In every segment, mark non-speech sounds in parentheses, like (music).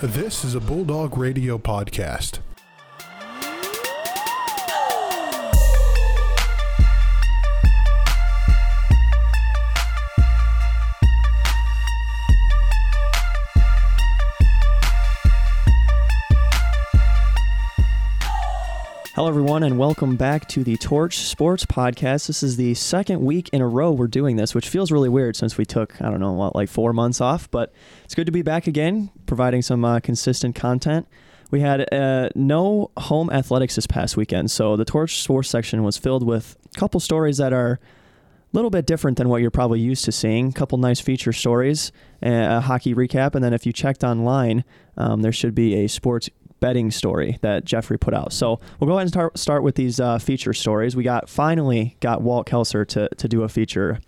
This is a Bulldog Radio podcast. Hello, everyone, and welcome back to the Torch Sports Podcast. This is the second week in a row we're doing this, which feels really weird since we took, I don't know, what, like four months off, but it's good to be back again, providing some uh, consistent content. We had uh, no home athletics this past weekend, so the Torch Sports section was filled with a couple stories that are a little bit different than what you're probably used to seeing. A couple nice feature stories, a hockey recap, and then if you checked online, um, there should be a sports betting story that Jeffrey put out. So we'll go ahead and start start with these uh, feature stories. We got finally got Walt Kelser to to do a feature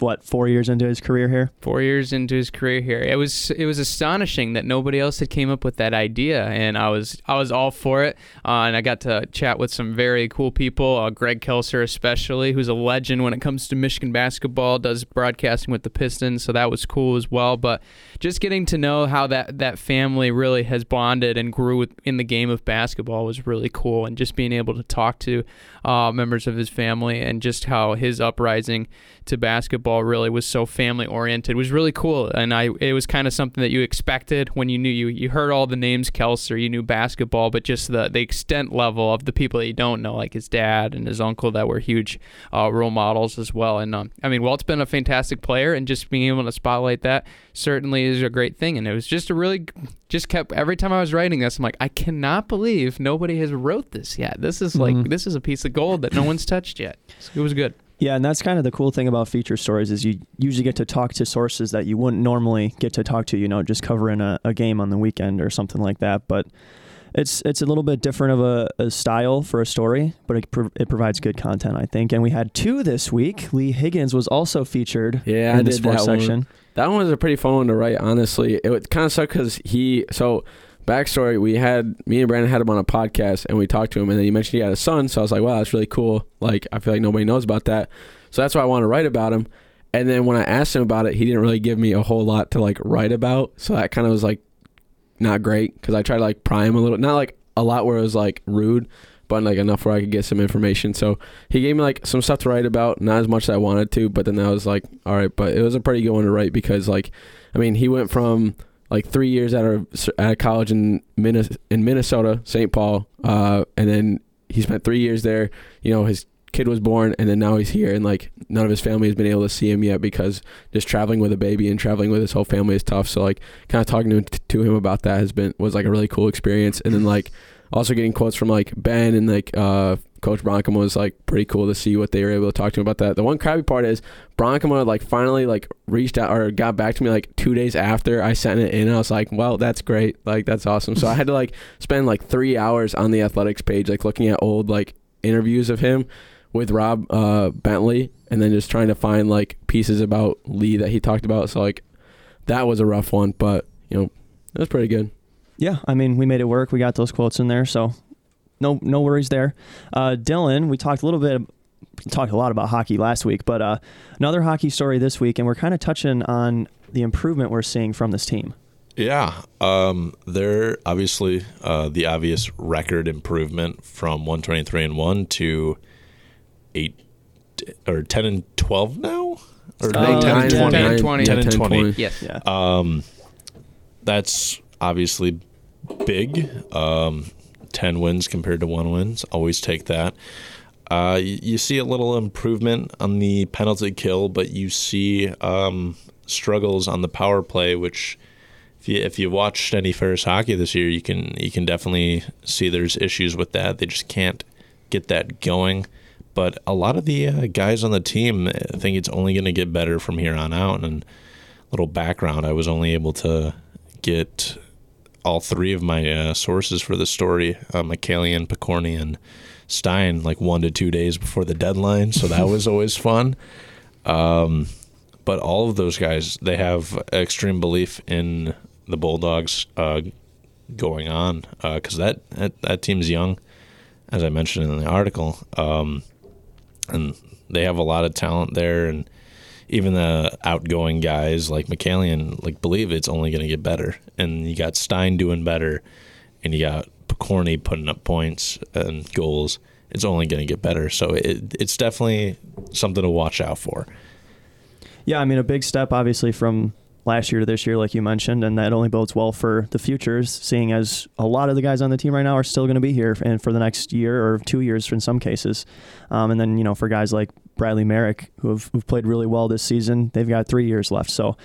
what four years into his career here? Four years into his career here. It was it was astonishing that nobody else had came up with that idea and i was i was all for it. Uh, and i got to chat with some very cool people uh, greg kelser especially who's a legend when it comes to michigan basketball does broadcasting with the pistons so that was cool as well. But just getting to know how that that family really has bonded and grew in the game of basketball was really cool and just being able to talk to uh, members of his family and just how his uprising to basketball really was so family oriented it was really cool. And I it was kind of something that you expected when you knew you you heard all the names Kelser you knew basketball but just the the extent level of the people that you don't know like his dad and his uncle that were huge uh, role models as well. And um, I mean Walt's been a fantastic player and just being able to spotlight that certainly is a great thing. And it was just a really just kept every time I was writing this I'm like I cannot believe nobody has wrote this yet. This is like mm-hmm. this is a piece of gold that no one's touched yet. It was good yeah, and that's kind of the cool thing about feature stories is you usually get to talk to sources that you wouldn't normally get to talk to, you know, just covering a, a game on the weekend or something like that. But it's it's a little bit different of a, a style for a story, but it, pro- it provides good content, I think. And we had two this week. Lee Higgins was also featured yeah, in I sports that section. One. That one was a pretty fun one to write, honestly. It kind of sucked because he, so backstory, we had me and Brandon had him on a podcast and we talked to him, and then he mentioned he had a son. So I was like, wow, that's really cool. Like, I feel like nobody knows about that. So that's why I want to write about him. And then when I asked him about it, he didn't really give me a whole lot to like write about. So that kind of was like not great because I tried to like pry him a little, not like a lot where it was like rude, but like enough where I could get some information. So he gave me like some stuff to write about, not as much as I wanted to, but then I was like, all right, but it was a pretty good one to write because like, I mean, he went from like three years at a, at a college in Minnesota, in Minnesota, St. Paul, uh, and then he spent three years there. You know, his kid was born and then now he's here and like none of his family has been able to see him yet because just traveling with a baby and traveling with his whole family is tough so like kind of talking to, to him about that has been was like a really cool experience and then like also getting quotes from like Ben and like uh, Coach Bronkema was like pretty cool to see what they were able to talk to him about that. The one crappy part is Bronkema like finally like reached out or got back to me like two days after I sent it in. I was like, well, that's great, like that's awesome. So I had to like (laughs) spend like three hours on the athletics page like looking at old like interviews of him with Rob uh, Bentley, and then just trying to find like pieces about Lee that he talked about. So like that was a rough one, but you know it was pretty good. Yeah, I mean we made it work. We got those quotes in there, so no no worries there. Uh, Dylan, we talked a little bit. Talked a lot about hockey last week, but uh, another hockey story this week, and we're kind of touching on the improvement we're seeing from this team. Yeah, um, they're obviously uh, the obvious record improvement from 123 and one to eight or 10 and 12 now? Or uh, 10, and 20. 10 and 20. 10 and 20. Yes. Yeah. Um, that's obviously big. Um, 10 wins compared to one wins. Always take that. Uh, you, you, see a little improvement on the penalty kill, but you see um, struggles on the power play, which if you if you watched any Ferris hockey this year, you can you can definitely see there's issues with that. They just can't get that going. But a lot of the uh, guys on the team I think it's only going to get better from here on out. And little background, I was only able to get all three of my uh, sources for the story, uh, McCallion, Picorni, and Stein, like one to two days before the deadline. So that was (laughs) always fun. Um, but all of those guys, they have extreme belief in the Bulldogs uh, going on because uh, that, that, that team's young, as I mentioned in the article. Um, and they have a lot of talent there. And even the outgoing guys like McCallion like believe it's only going to get better. And you got Stein doing better, and you got Picorni putting up points and goals. It's only going to get better. So it, it's definitely something to watch out for. Yeah, I mean, a big step, obviously, from last year to this year, like you mentioned, and that only bodes well for the futures, seeing as a lot of the guys on the team right now are still going to be here and for the next year or two years in some cases. Um, and then, you know, for guys like Bradley Merrick, who have who've played really well this season, they've got three years left. So,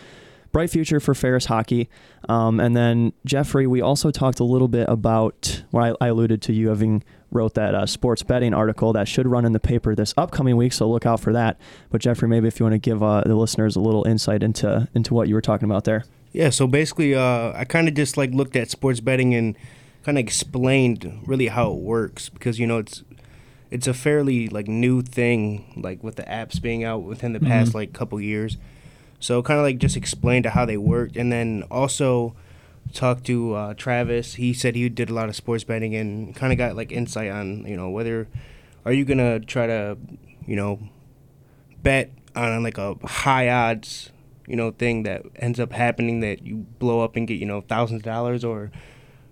bright future for Ferris hockey. Um, and then, Jeffrey, we also talked a little bit about what I, I alluded to you having wrote that uh, sports betting article that should run in the paper this upcoming week, so look out for that. But Jeffrey, maybe if you want to give uh, the listeners a little insight into into what you were talking about there. Yeah, so basically, uh, I kind of just like looked at sports betting and kind of explained really how it works because you know it's it's a fairly like new thing, like with the apps being out within the past Mhm. like couple years. So kind of like just explain to how they worked, and then also talked to uh, Travis. He said he did a lot of sports betting and kind of got like insight on you know whether are you gonna try to you know bet on like a high odds you know thing that ends up happening that you blow up and get you know thousands of dollars or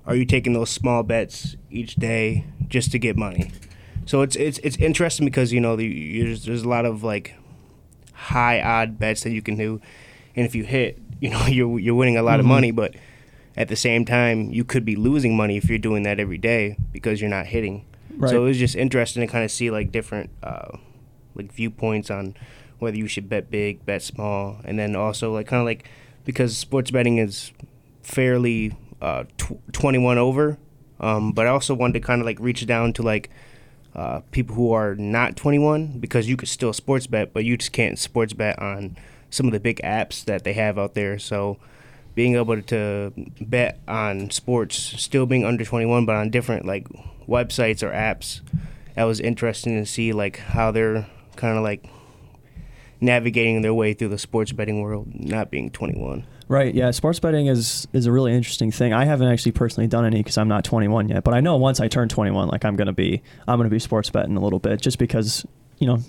are you taking those small bets each day just to get money so it's it's it's interesting because you know the, there's there's a lot of like high odd bets that you can do and if you hit you know (laughs) you're you're winning a lot of Mhm. money but at the same time you could be losing money if you're doing that every day because you're not hitting Right. so it was just interesting to kind of see like different uh, like viewpoints on whether you should bet big, bet small, and then also like kind of like because sports betting is fairly uh, tw- 21 over, um, but I also wanted to kind of like reach down to like uh, people who are not 21 because you could still sports bet, but you just can't sports bet on some of the big apps that they have out there. So being able to bet on sports, still being under 21, but on different like websites or apps, that was interesting to see like how they're kind of like navigating their way through the sports betting world, not being 21. Right. Yeah. Sports betting is is a really interesting thing. I haven't actually personally done any because I'm not 21 yet. But I know once I turn 21, like I'm gonna be I'm gonna be sports betting a little bit just because you know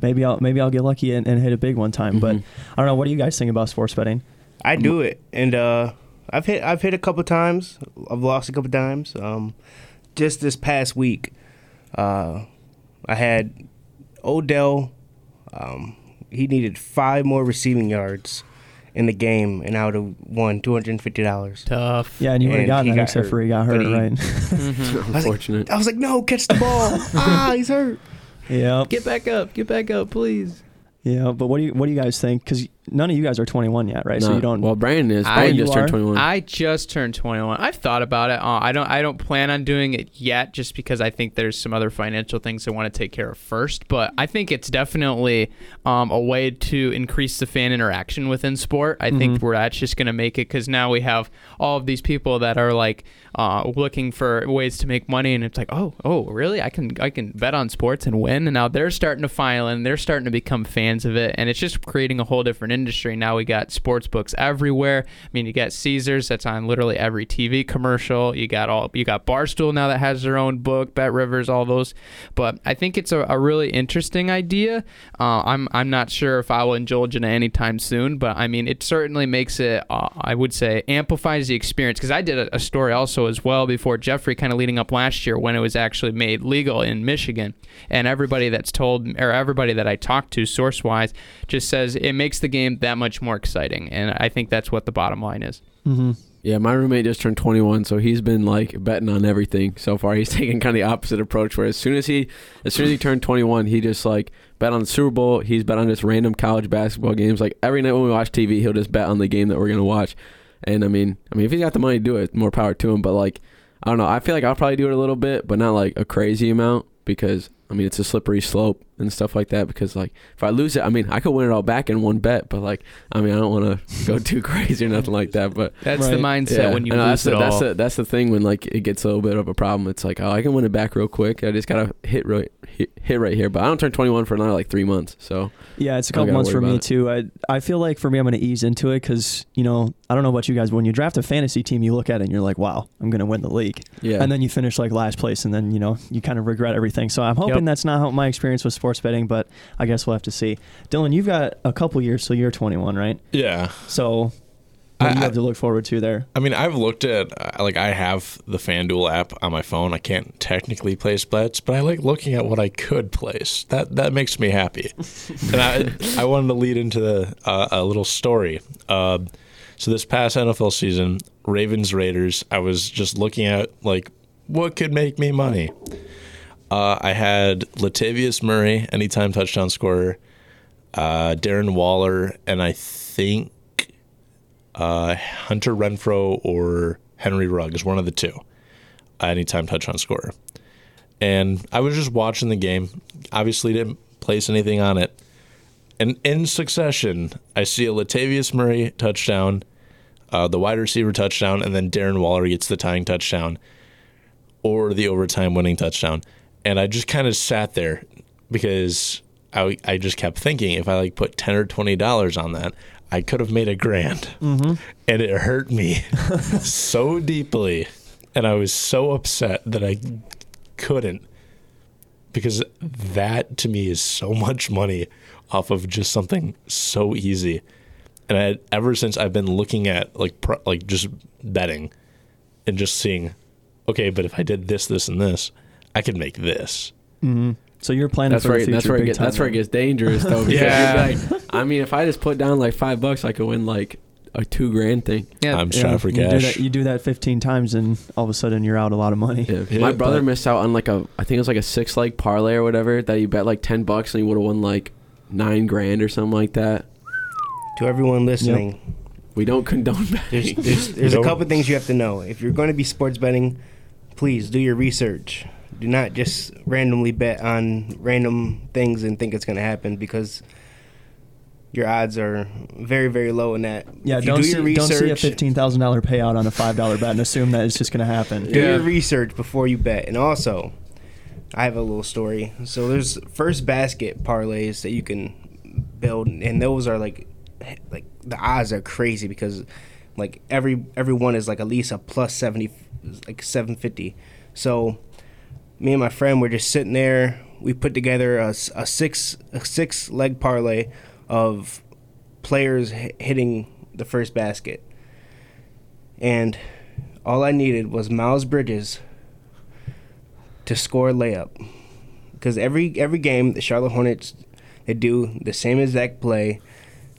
maybe I'll maybe I'll get lucky and, and hit a big one time. But Mhm. I don't know. What do you guys think about sports betting? I do it, and uh, I've hit I've hit a couple times. I've lost a couple times. Um, just this past week, uh, I had Odell. Um, he needed five more receiving yards in the game, and I would have won two hundred and fifty dollars. Tough. Yeah, and you would have gotten he that got except hurt, for he got hurt, he- right? (laughs) Mhm. Unfortunate. I was like, "No, catch the ball! (laughs) ah, he's hurt." yeah. Get back up. Get back up, please. Yeah. But what do you what do you guys think? Because none of you guys are 21 yet, right? so Nah, you don't. Well, Brandon is. I- Brandon you just turned are? 21. I just turned 21. I've thought about it. Uh, I don't. I don't plan on doing it yet, just because I think there's some other financial things I want to take care of first. But I think it's definitely um, a way to increase the fan interaction within sport. I think Mhm. where that's just going to make it because now we have all of these people that are like uh, looking for ways to make money, and it's like, oh, oh, really? I can I can bet on sports and win, and now they're starting to file in. They're starting to become fans of it, and it's just creating a whole different industry. Now we got sports books everywhere. I mean, you got Caesars that's on literally every TV commercial. You got all you got Barstool now that has their own book, Bet Rivers, all those. But I think it's a, a really interesting idea. Uh, I'm I'm not sure if I will indulge in it anytime soon, but I mean, it certainly makes it. Uh, I would say amplifies the experience because I did a, a story also as well before Jeffrey, kind of leading up last year when it was actually made legal in Michigan, and everybody that's told or everybody that I talked to source wise just says it makes the game that much more exciting, and I think that's what the bottom line is. hmm Yeah, my roommate just turned 21, so he's been like betting on everything so far. (laughs) He's taking kind of the opposite approach, where as soon as he, as soon as he turned 21, he just like bet on the Super Bowl. He's bet on just random college basketball games. Like every night when we watch TV, he'll just bet on the game that we're gonna watch. And I mean, I mean, if he's got the money to do it, more power to him. But like, I don't know. I feel like I'll probably do it a little bit, but not like a crazy amount because I mean it's a slippery slope and stuff like that. Because like if I lose it, I mean I could win it all back in one bet, but like I mean I don't want to (laughs) go too crazy or nothing like that. But That's the Right. mindset when you I know, lose that's the, it that's all. the that's the thing when like it gets a little bit of a problem. It's like oh I can win it back real quick. I just gotta hit right hit, hit right here. But I don't turn 21 for another like three months. So Yeah, it's a couple months for me it. too. I I feel like for me, I'm going to ease into it because you know I don't know about you guys. But when you draft a fantasy team, you look at it and you're like, wow, I'm going to win the league, yeah, and then you finish like last place, and then you know you kind of regret everything. So I'm hoping Yep. that's not how my experience with sports sports betting, but I guess we'll have to see. Dylan, you've got a couple years, so you're 21, right? Yeah. So what do you I- have to look forward to there? I mean, I've looked at uh, like I have the FanDuel app on my phone. I can't technically place bets, but I like looking at what I could place. That that makes me happy. (laughs) and I I wanted to lead into the, uh, a little story. Uh, so this past NFL season, Ravens Raiders, I was just looking at like what could make me money. Uh, I had Latavius Murray, anytime touchdown scorer, uh, Darren Waller, and I think uh, Hunter Renfrow or Henry Ruggs, one of the two, anytime touchdown scorer. And I was just watching the game. Obviously, didn't place anything on it. And in succession, I see a Latavius Murray touchdown, uh, the wide receiver touchdown, and then Darren Waller gets the tying touchdown or the overtime winning touchdown. And I just kind of sat there because I, I just kept thinking if I like put 10 or $20 on that, I could have made a grand. Mm-hmm. And it hurt me (laughs) so deeply. And I was so upset that I couldn't because that to me is so much money off of just something so easy. And I, ever since I've been looking at like pro, like just betting and just seeing, okay, but if I did this, this, and this, I could make this. Mm-hmm. So you're planning That's for where the future. that's where it big gets time that's where it gets dangerous though. (laughs) Yeah. like, I mean, if I just put down like five bucks, I could win like a two grand thing. Yeah, I'm Yeah, strapped for you do, cash. that, you do that 15 times, and all of a sudden you're out a lot of money. Yeah. Yeah, My brother but- missed out on like a I think it was like a six leg parlay or whatever that he bet like ten bucks and he would have won like nine grand or something like that. To everyone listening, We don't condone (laughs) betting. there's, there's a Don't- couple things you have to know. If you're going to be sports betting, please do your research. Do not just randomly bet on random things and think it's going to happen because your odds are very very low in that. Yeah, if you don't do see, your don't see a fifteen thousand dollar payout on a five dollar bet and assume that it's just going to happen. do Yeah. your research before you bet. And also, I have a little story. So there's first basket parlays that you can build, and those are like, like the odds are crazy because, like every every one is like at least a plus seventy, like seven fifty. So, me and my friend were just sitting there. We put together a, a six a six leg parlay of players hi- hitting the first basket, and all I needed was Miles Bridges to score a layup. Because every every game, the Charlotte Hornets they do the same exact play.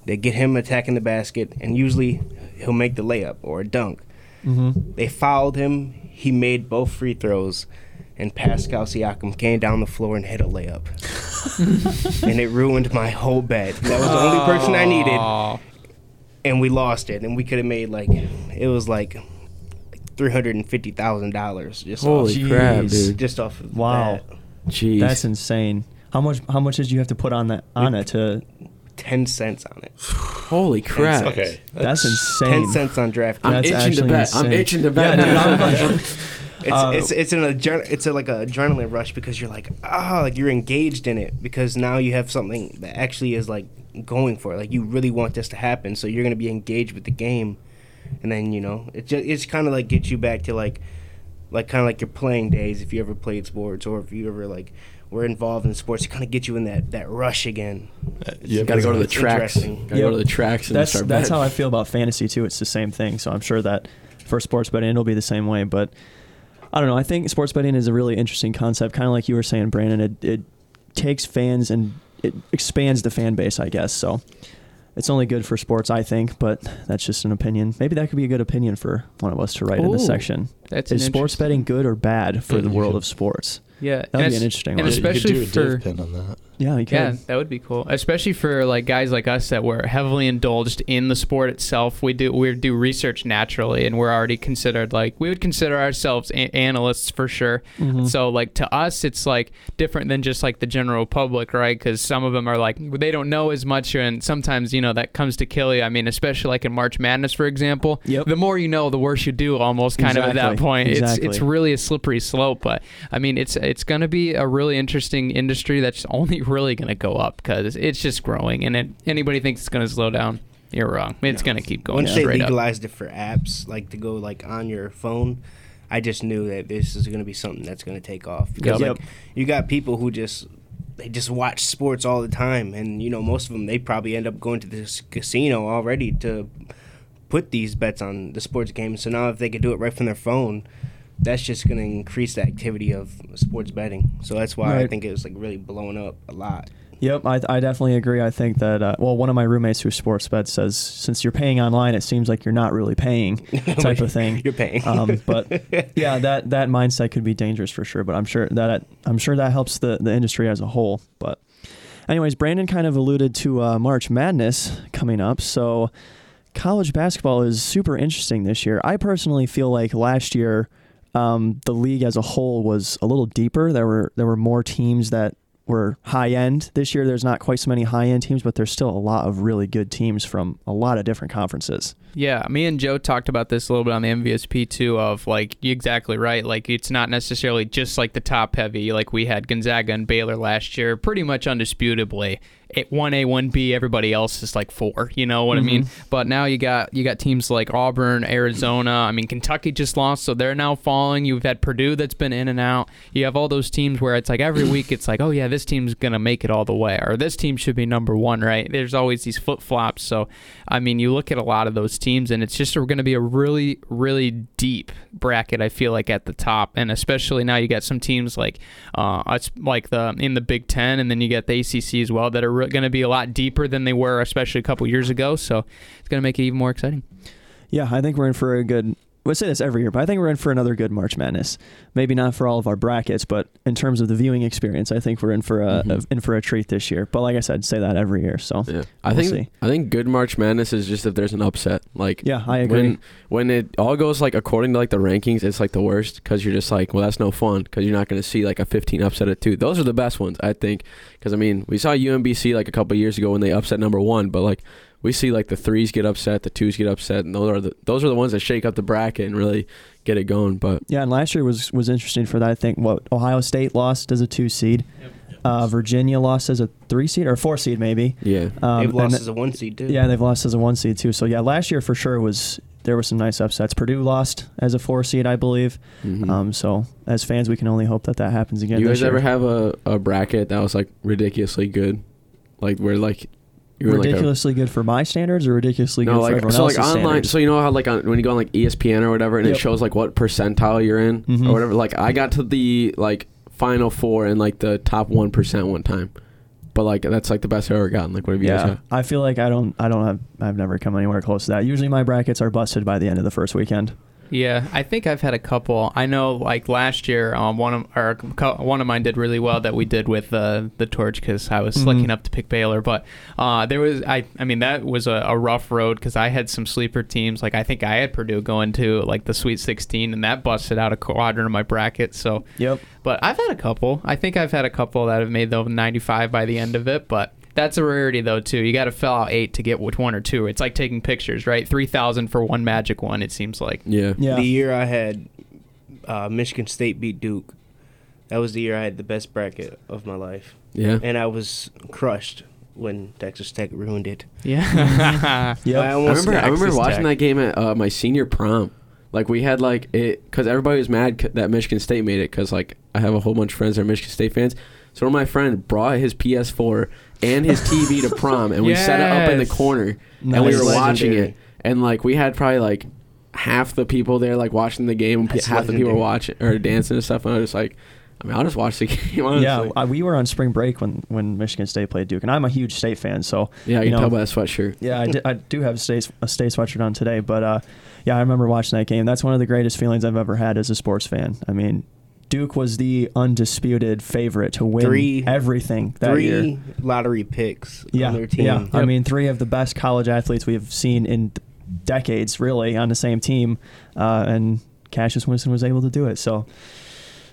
They get him attacking the basket, and usually he'll make the layup or a dunk. Mm-hmm. They fouled him. He made both free throws, and Pascal Siakam came down the floor and hit a layup. (laughs) and it ruined my whole bet. That was the only person I needed and we lost it, and we could have made like it was like three hundred and fifty thousand dollars just Holy off, crap, dude! just off of Wow. that. Jeez. That's insane. How much? How much did you have to put on that on it to? ten cents on it. Holy crap! Okay. That's insane. Ten cents on DraftKings. I'm That's itching to actually bet. I'm itching to bet. Yeah, dude, I'm like- (laughs) It's Uh, it's it's an adren- it's a, like a adrenaline rush because you're like ah like you're engaged in it because now you have something that actually is like going for it like you really want this to happen so you're gonna be engaged with the game, and then you know it just it's kind of like gets you back to like like kind of like your playing days if you ever played sports or if you ever like were involved in sports it kind of get you in that that rush again. You Gotta go to the It's tracks. interesting. Gotta go to the tracks and that's start that's betting. how I feel about fantasy too. It's the same thing. So I'm sure that for sports betting it'll be the same way. But I don't know. I think sports betting is a really interesting concept. Kind of like you were saying, Brandon. It it takes fans and it expands the fan base. I guess so. It's only good for sports, I think, but that's just an opinion. Maybe that could be a good opinion for one of us to write in the section. That's Is sports betting good or bad for Yeah, the mm-hmm. world could- of sports? Yeah, That'd be an interesting and one. especially you could do a for pin on that. Yeah, you could. Yeah, that would be cool. Especially for like guys like us that were heavily indulged in the sport itself. We do we do research naturally, and we're already considered like we would consider ourselves a- analysts for sure. Mhm. So like to us, it's like different than just like the general public, right? Because some of them are like they don't know as much, and sometimes you know that comes to kill you. I mean, especially like in March Madness, for example. Yep. The more you know, the worse you do. Almost kind of at that point. Exactly. It's it's really a slippery slope. But I mean, it's it's gonna be a really interesting industry that's (laughs) only really gonna go up because it's just growing. And it, anybody thinks it's gonna slow down, you're wrong. It's gonna keep going Once they straight up. legalized it for apps, like to go like on your phone, I just knew that this is going to be something that's going to take off. Because Yep. like you got people who just they just watch sports all the time, and you know most of them they probably end up going to this casino already to put these bets on the sports games. So now if they could do it right from their phone, that's just going to increase the activity of sports betting. So that's why I think it was like really blowing up a lot. Yep, I, I definitely agree. I think that uh, well, one of my roommates who sports bet says since you're paying online, it seems like you're not really paying (laughs) type of thing. You're paying. Um, but (laughs) yeah, that that mindset could be dangerous for sure. But I'm sure that I'm sure that helps the the industry as a whole. But anyways, Brandon kind of alluded to uh, March Madness coming up, so college basketball is super interesting this year. I personally feel like last year um, the league as a whole was a little deeper. There were there were more teams that were high end. This year there's not quite so many high end teams, but there's still a lot of really good teams from a lot of different conferences. Yeah, me and Joe talked about this a little bit on the MVSP too. Of like, exactly right. Like, it's not necessarily just like the top heavy. Like we had Gonzaga and Baylor last year, pretty much undisputably. It one A, one B. Everybody else is like four. You know what I mean? Mm-hmm. But now you got you got teams like Auburn, Arizona. I mean, Kentucky just lost, so they're now falling. You've had Purdue that's been in and out. You have all those teams where it's like every week it's like, oh yeah, this team's gonna make it all the way, or this team should be number one, right? There's always these flip flops. So, I mean, you look at a lot of those teams, and it's just going to be a really, really deep bracket. I feel like at the top, and especially now you got some teams like, uh, like the in the Big Ten, and then you get the ACC as well that are re- going to be a lot deeper than they were, especially a couple years ago. So it's going to make it even more exciting. Yeah, I think we're in for a good. We say this every year, but I think we're in for another good March Madness. Maybe not for all of our brackets, but in terms of the viewing experience, I think we're in for a, Mhm. in for a treat this year. But like I said, say that every year. So Yeah, I We'll think see. I think good March Madness is just if there's an upset. Like yeah, I agree. when when it all goes like according to like the rankings, it's like the worst because you're just like, well, that's no fun because you're not going to see like a 15 upset at two. Those are the best ones, I think. Because I mean, we saw UMBC like a couple years ago when they upset number one, but like we see like the threes get upset, the twos get upset, and those are the those are the ones that shake up the bracket and really get it going. But yeah, and last year was was interesting for that. I think what Ohio State lost as a two seed, uh, Virginia lost as a three seed or four seed maybe. yeah, Um, They've lost th- as a one seed too. Yeah, they've lost as a one seed too. So yeah, last year for sure was there were some nice upsets. Purdue lost as a four seed, I believe. Mhm. Um, so as fans, we can only hope that that happens again. you this guys ever have a, a bracket that was like ridiculously good, like where like you were in, like a ridiculously good for my standards or ridiculously good no, for like everyone so, like online. standards? So you know how like on, when you go on like ESPN or whatever, and Yep. it shows like what percentile you're in Mhm. or whatever. Like I got to the like final four and like the top one percent one time, but like that's like the best I've ever gotten. Like what have you guys yeah. I feel like I don't, I don't have, I've never come anywhere close to that. Usually my brackets are busted by the end of the first weekend. Yeah, I think I've had a couple. I know, like last year, um, one of or one of mine did really well that we did with uh, the torch because I was Mhm. slicking up to pick Baylor. But uh, there was, I, I mean, that was a, a rough road because I had some sleeper teams. Like I think I had Purdue going to like the Sweet 16, and that busted out a quadrant of my bracket. So, Yep. but I've had a couple. I think I've had a couple that have made the 95 by the end of it, but. That's a rarity though too. You got to fill out eight to get which one or two. It's like taking pictures, right? Three thousand for one magic one. It seems like. Yeah, Yeah. The year I had uh, Michigan State beat Duke, that was the year I had the best bracket of my life, yeah. and I was crushed when Texas Tech ruined it. Yeah. (laughs) (laughs) Yep. I I remember I remember watching Tech. that game at uh, my senior prom. Like we had like it because everybody was mad c- that Michigan State made it because like I have a whole bunch of friends that are Michigan State fans. So my friend brought his PS4 and his TV to (laughs) prom, and we set it up in the Yes. corner, and we Nice. were watching Legendary. it. And like we had probably like half the people there like watching the game, and p- That's half the people were watching or dancing and stuff. And I was just like, I mean, I'll just watch the (laughs) game. Honestly. Yeah, uh, we were on spring break when, when Michigan State played Duke, and I'm a huge state fan. So yeah, I you can know, tell by that sweatshirt. Yeah, I, di- I do have a state, a state sweatshirt on today, but uh, yeah, I remember watching that game. That's one of the greatest feelings I've ever had as a sports fan. I mean, Duke was the undisputed favorite to win Three- everything that Three year. lottery picks Yeah, on their team. yeah. I mean, three of the best college athletes we've seen in decades, really, on the same team, uh, and Cassius Winston was able to do it. So.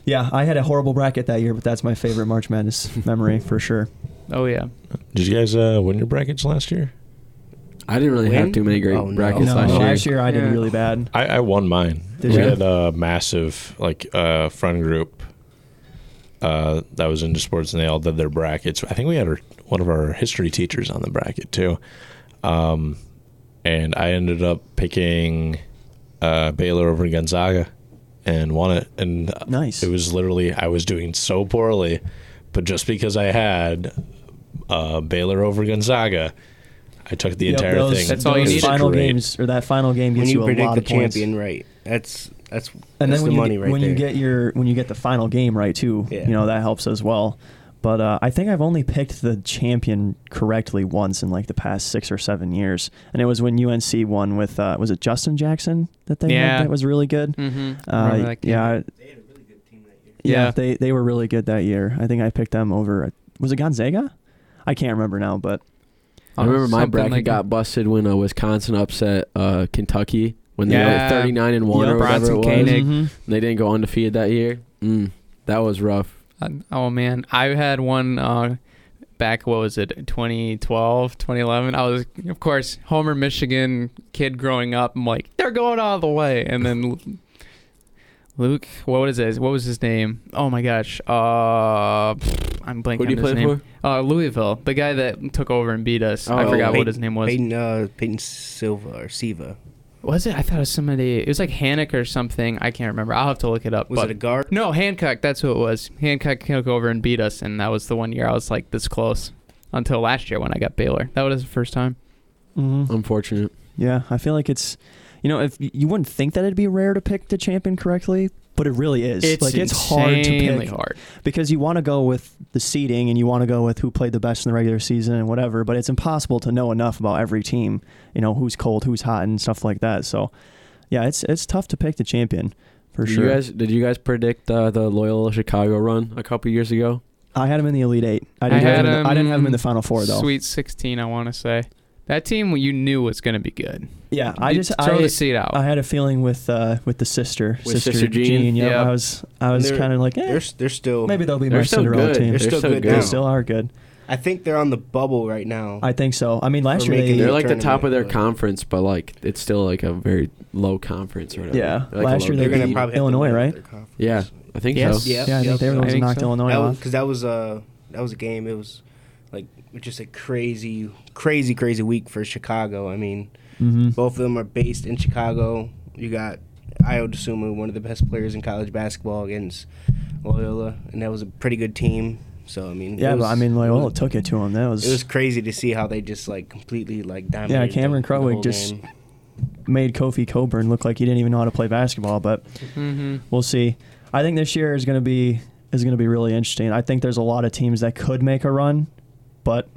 Yeah, I had a horrible bracket that year, but that's my favorite March Madness memory for sure. (laughs) Oh yeah. Did you guys uh, win your brackets last year? I didn't really have too many great Oh, brackets no, last year. last year I did Yeah. really bad. I, I won mine. Did we you? had a massive like uh, friend group uh, that was into sports, and they all did their brackets. I think we had our, one of our history teachers on the bracket too, um, and I ended up picking uh, Baylor over Gonzaga and won it. And Nice. it was literally I was doing so poorly, but just because I had uh, Baylor over Gonzaga, I took the Yep, entire those, thing. That's all you those need. Final Great. games or that final game when gives you you, a predict lot the of points. champion right, that's that's and that's then when the you money get, right when there. you get your when you get the final game right too, Yeah. you know that helps as well. But uh, I think I've only picked the champion correctly once in like the past six or seven years, and it was when UNC won with uh, was it Justin Jackson that they Yeah. had that was really good. Mm-hmm. Uh, yeah, they had a really good team that year. yeah, Yeah. they they were really good that year. I think I picked them over. Was it Gonzaga? I can't remember now, but I remember my Something bracket like- got busted when uh, Wisconsin upset uh, Kentucky when they were Yeah. like 39 and one Yeah, or whatever it Bronson was. Koenig. Mhm. They didn't go undefeated that year. Mm, that was rough. Uh, oh man, I had one uh, back. What was it? 2012, 2011. I was, of course, Homer, Michigan kid growing up. I'm like, they're going all the way, and then Luke. What is it? What was his name? Oh my gosh. Uh, I'm blanking Who do you on his play name. for? Uh, Louisville, the guy that took over and beat us. I Oh, forgot what Peyton- his name was. Peyton, uh, Peyton Silva or Siva. Was it? I thought it was somebody. It was like Hannock or something. I can't remember. I'll have to look it up. Was but it a guard? no, Hancock. That's who it was. Hancock took over and beat us, and that was the one year I was like this close. Until last year when I got Baylor, that was the first time. Mhm. Unfortunate. Yeah, I feel like it's, you know, if you wouldn't think that it'd be rare to pick the champion correctly, but it really is. like it's hard to insanely pick hard. because you want to go with the seeding and you want to go with who played the best in the regular season and whatever, but it's impossible to know enough about every team. You know, who's cold, who's hot, and stuff like that. So, yeah, it's it's tough to pick the champion for did sure. you guys did you guys predict uh, the Loyola Chicago run a couple years ago? I had him in the Elite Eight. I I didn't, have, had him in the, I didn't have him in the Final Four though. Sweet 16, I want to say. That team you knew was going to be good. Yeah, I You just throw I, the seat out. I had a feeling with uh, with the sister, With Sister Jean? Yeah, Yeah. I was I was kind of like, eh, They're they're still. maybe they'll be They're my still Cinderella good. team. They're They're still still good good. They now. still are good. I think they're on the bubble right now. I think so. I mean, last We're year they They're like the top of their but- conference, but like it's still like a very low conference or whatever. Yeah. Like Last year they're they gonna probably Illinois, right? Yeah, I think Yes. so. Yeah. yeah, I think they were the ones knocked. Illinois off. because that was uh that was a game. It was like just a crazy, crazy, crazy week for Chicago. I mean, mm-hmm. both of them are based in Chicago. You got Ayo Dosunmu, one of the best players in college basketball, against Loyola, and that was a pretty good team. So I mean, Yeah, was- but I mean, it Loyola was- took it to them. That was, It was crazy to see how they just like completely like dominated. Yeah, Cameron the- the Krutwig whole just- game. made Kofi Cockburn look like he didn't even know how to play basketball. But mm-hmm. we'll see. I think this year is going to be is going to be really interesting. I think there's a lot of teams that could make a run, but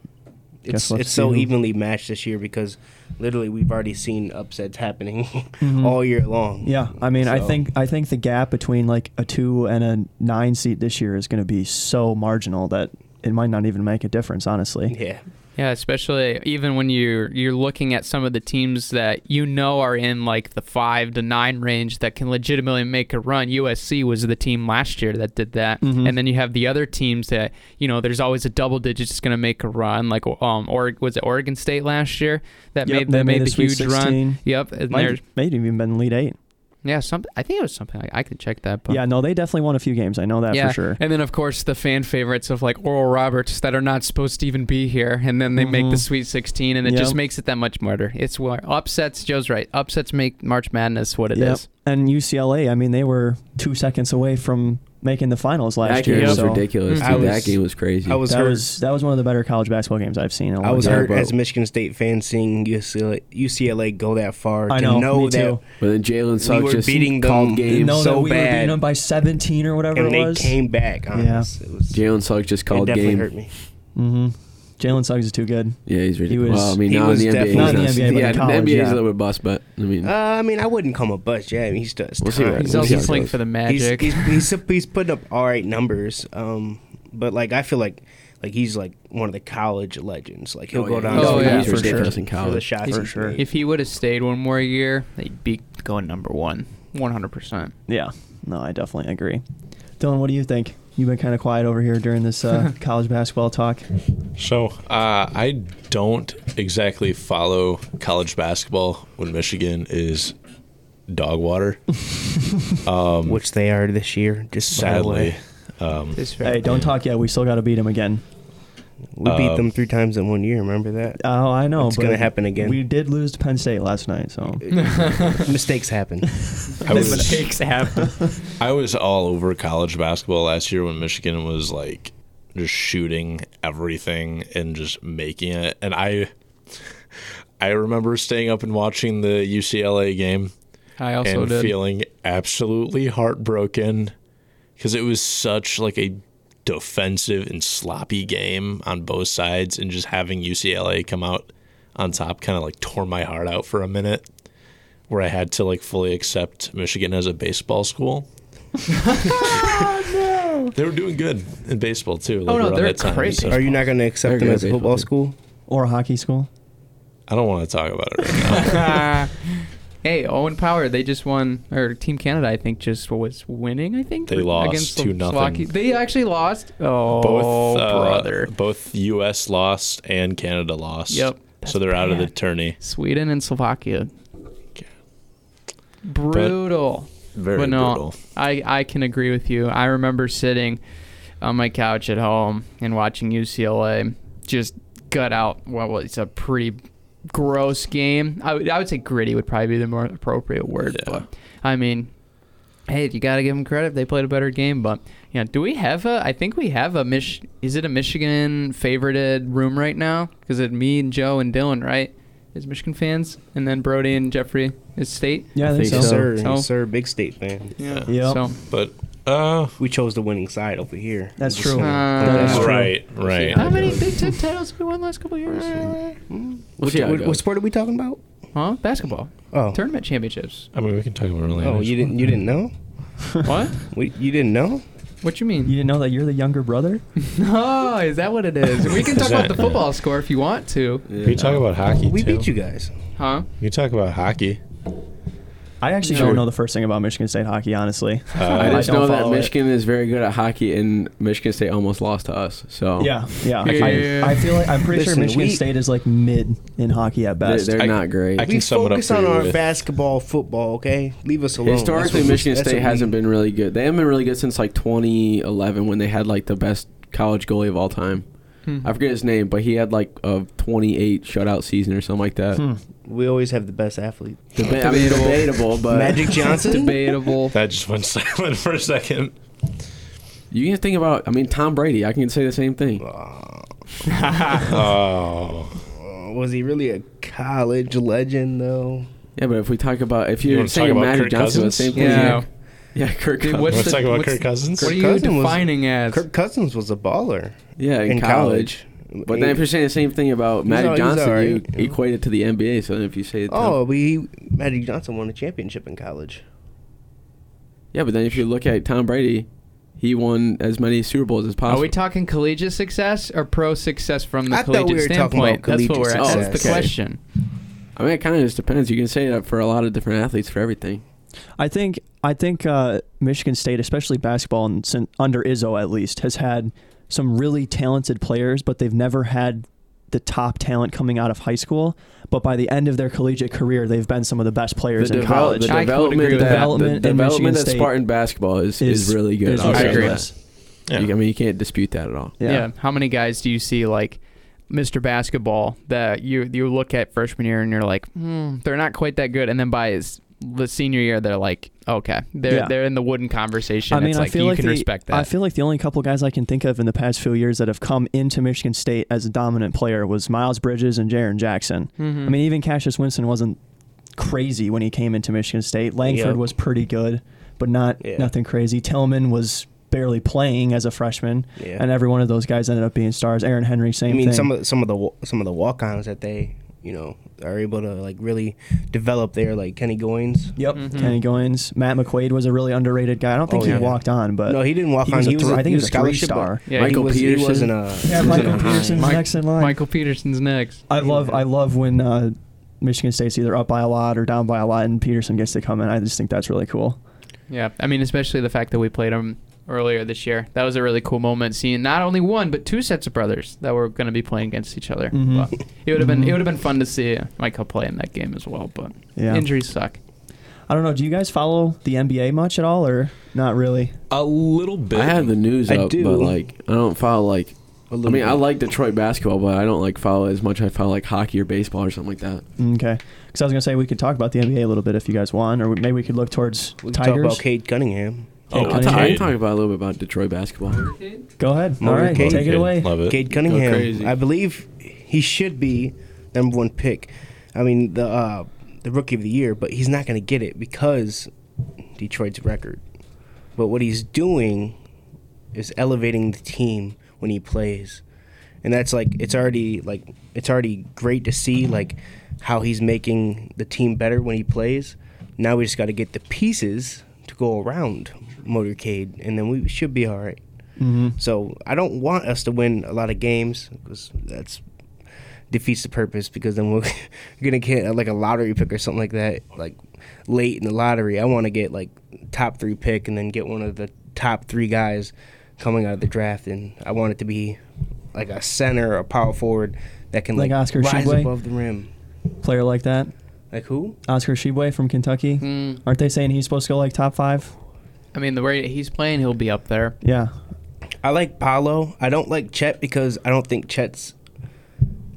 It's it's so evenly matched this year because literally we've already seen upsets happening (laughs) Mhm. all year long. yeah, I mean, I think I think the gap between like a two and a nine seat this year is going to be so marginal that it might not even make a difference. Honestly, Yeah. Yeah, especially even when you're you're looking at some of the teams that you know are in like the five to nine range that can legitimately make a run. USC was the team last year that did that, Mhm. and then you have the other teams that you know there's always a double digit that's going to make a run. Like um, or was it Oregon State last year that Yep, made that made, the the huge run? Yep, and Might, there's may have even been lead eight. Yeah, some I think it was something like I could check that. But Yeah, no, they definitely won a few games. I know that yeah, for sure. and then of course the fan favorites of like Oral Roberts that are not supposed to even be here, and then they make the Mhm. Sweet 16, and it Yep. just makes it that much harder. It's where upsets. Joe's right. Upsets make March Madness what it is. Yep. And UCLA, I mean, they were two seconds away from making the finals last that year. game was so ridiculous. Mhm. Dude. I that game was crazy. I was that hurt. was that was one of the better college basketball games I've seen. In a I was time. hurt as a Michigan State fan seeing UCLA, UCLA go that far. I to know, know me that too. but then Jalen Suggs were just beating them called game. No, so that we were bad. beating them by 17 or whatever and it they was. came back on Yeah. It was Jalen Suggs just it called definitely game. hurt me. hmm Jalen Suggs is too good. Yeah, he's ridiculous. was- well, I mean, he not was in the NBA. definitely- Not in the NBA, but in yeah, college, the NBA is yeah. a little bit bust, but I mean, Uh, I mean, I wouldn't call him a bust. Yeah, I mean, he's just. We'll see what- He's We'll see also how it playing goes. for the He's, Magic. he's, he's he's putting up all right numbers. Um, but like I feel like like he's like one of the college legends. Like he'll Oh, go yeah. down. Oh, to yeah, the for ridiculous sure. in for the college. shots For sure. if he would have stayed one more year, they'd be going number one, 100. percent Yeah, no, I definitely agree. Dylan, what do you think? You've been kind of quiet over here during this uh, (laughs) college basketball talk. So uh, I don't exactly follow college basketball when Michigan is dog water. (laughs) um, which they are this year. Just by the way. sadly, um, Hey, don't talk yet. We still got to beat them again. We beat um, them three times in one year. Remember that? Oh, I know. It's gonna happen again. We did lose to Penn State last night, so (laughs) Mistakes happen. (laughs) I was Mistakes happen. (laughs) I was all over college basketball last year when Michigan was like just shooting everything and just making it. And I I remember staying up and watching the UCLA game I also and did. feeling absolutely heartbroken because it was such like a defensive and sloppy game on both sides and just having UCLA come out on top kind of like tore my heart out for a minute where I had to like fully accept Michigan as a baseball school. No, (laughs) They were doing good in baseball too. Oh, no, they're that time, crazy. so- Are you not going to accept They're them as a football team. school? Or a hockey school? I don't want to talk about it right (laughs) now. (laughs) hey, Owen Power, they just won, or Team Canada, I think, just was winning. I think They lost against 2-0. Slovakia. They actually lost. Oh, both uh, brother, both U.S. lost and Canada lost. Yep. So they're out of the tourney. Sweden and Slovakia. Okay. Brutal. Very But no, brutal. I, I can agree with you. I remember sitting on my couch at home and watching UCLA just gut out what was a pretty gross game. I would, I would say gritty would probably be the more appropriate word. Yeah. But I mean, hey, you got to give them credit. They played a better game. But yeah, do we have a? I think we have a Mich. Is it a Michigan favorited room right now? Because it me and Joe and Dylan, right? Is Michigan fans, and then Brody and Jeffrey is State. Yeah, I think, think so. Yes, sir. So- sir. Big state fan. Yeah. Yep. So But uh, We chose the winning side over here. That's true. Uh, that is true. right, right. How many Big Ten titles have we won the last couple of years? Hmm? We'll What, see how it what, what sport are we talking about? Huh? Basketball. Oh, Tournament championships. I mean, we can talk about it later. oh, you didn't you didn't know? (laughs) what? We, you didn't know? What you mean? You didn't know that you're the younger brother? (laughs) oh, is that what it is? (laughs) We can talk about the football score if you want to. We talk about hockey We too. beat you guys. Huh? You talk about hockey. I actually Sure. don't know the first thing about Michigan State hockey, honestly. Uh, I just don't know that. Michigan is very good at hockey, and Michigan State almost lost to us. So Yeah, yeah. Yeah. I, I feel like I'm pretty Listen, sure Michigan we- State is like mid in hockey at they're, best. they're I- not great. I can We sum it up focus on our with- basketball, football. Okay, leave us alone. Historically, Michigan that's State hasn't been really good. They haven't been really good since like 2011 when they had like the best college goalie of all time. Hmm. I forget his name, but he had like a 28 shutout season or something like that. Hmm. We always have the best athlete. Deba- I mean, Debatable. debatable, but Magic (laughs) Johnson. Debatable. That just went (laughs) silent for a second. you can think about. I mean, Tom Brady. I can say the same thing. (laughs) Oh, Uh, was he really a college legend though? Yeah, but if we talk about if You you're wanna talk saying about Magic Kirk Johnson, the same thing. Yeah. Yeah, Kirk Cousins. what's let's the- talk about Kirk Cousins. What are you Cousin was- defining as? Kirk Cousins was a baller Yeah, in, in college. college. But then if you're saying the same thing about He's Magic all- he's Johnson, alright, you you know. equate it to the NBA. So then if you say Tom- oh, we he Magic Johnson won a championship in college. yeah, but then if you look at Tom Brady, he won as many Super Bowls as possible. Are we talking collegiate success or pro success from the I thought we collegiate were talking standpoint? about That's what we're collegiate at. That's the success. question. I mean, it kind of just depends. You can say that for a lot of different athletes for everything. I think I think uh, Michigan State, especially basketball, and sin- under Izzo at least, has had some really talented players, but they've never had the top talent coming out of high school. But by the end of their collegiate career, they've been some of the best players the in devel- college. the I would agree development, with that, that. the Development in development Michigan that Spartan basketball is, is, really good. is I'll say Yeah. You- I mean, you can't dispute that at all. Yeah. Yeah. How many guys do you see like Mr. Basketball that you you look at freshman year and you're like, hmm, they're not quite that good, and then by his the senior year they're like, okay, they're Yeah. they're in the wooden conversation. I mean, it's I like feel you like can the, respect that. I feel like the only couple guys I can think of in the past few years that have come into Michigan State as a dominant player was Miles Bridges and Jaren Jackson. Mhm. I mean, even Cassius Winston wasn't crazy when he came into Michigan State. Langford Yep. was pretty good, but not Yeah. nothing crazy. Tillman was barely playing as a freshman, Yeah. and every one of those guys ended up being stars. Aaron Henry, same I mean, thing. some of some of the some of the walk-ons that they you know are able to like really develop there, like Kenny Goins. Yep, Mhm. Kenny Goins, Matt McQuaid was a really underrated guy. I don't think Oh, he yeah. walked on, but no, he didn't walk he on. was a he was thr- a, I think he he was was a scholarship, but three-star. Yeah, Michael he was, Peterson. He wasn't a. yeah, he wasn't Michael a high- Peterson's Mike- next in line. Michael Peterson's next. I love I love when uh, Michigan State's either up by a lot or down by a lot, and Peterson gets to come in. I just think that's really cool. Yeah, I mean, especially the fact that we played them earlier this year. That was a really cool moment, seeing not only one but two sets of brothers that were going to be playing against each other. Mhm. But it would have been it would have been fun to see Michael play in that game as well. But Yeah, injuries suck. I don't know. Do you guys follow the NBA much at all, or not really? a little bit. I have the news I up, do. but like I don't follow like. a I little I mean, I like Detroit basketball, but I don't like follow as much. I follow like hockey or baseball or something like that. Okay, because I was gonna say we could talk about the NBA a little bit if you guys want, or maybe we could look towards We can talk Tigers. about Cade Cunningham. Oh, Cade I'll, ta- I'll talk about a little bit about Detroit basketball. Go ahead. All right, Motorcade. take it away. Love it. Cade Cunningham. I believe he should be number one pick. I mean the uh, the rookie of the year, but he's not going to get it because Detroit's record. But what he's doing is elevating the team when he plays, and that's like it's already like it's already great to see like how he's making the team better when he plays. Now we just got to get the pieces to go around Motorcade, and then we should be all right. Mm-hmm. So I don't want us to win a lot of games because that's defeats the purpose. Because then we're (laughs) gonna get uh, like a lottery pick or something like that, like late in the lottery. I want to get like top three pick and then get one of the top three guys coming out of the draft, and I want it to be like a center or a power forward that can Like like, Oscar rise Tshiebwe? above the rim. Player like that, Like who? Oscar Tshiebwe from Kentucky. Mm, Aren't they saying he's supposed to go like top five? I mean, the way he's playing, he'll be up there. Yeah. I like Paolo. I don't like Chet because I don't think Chet's.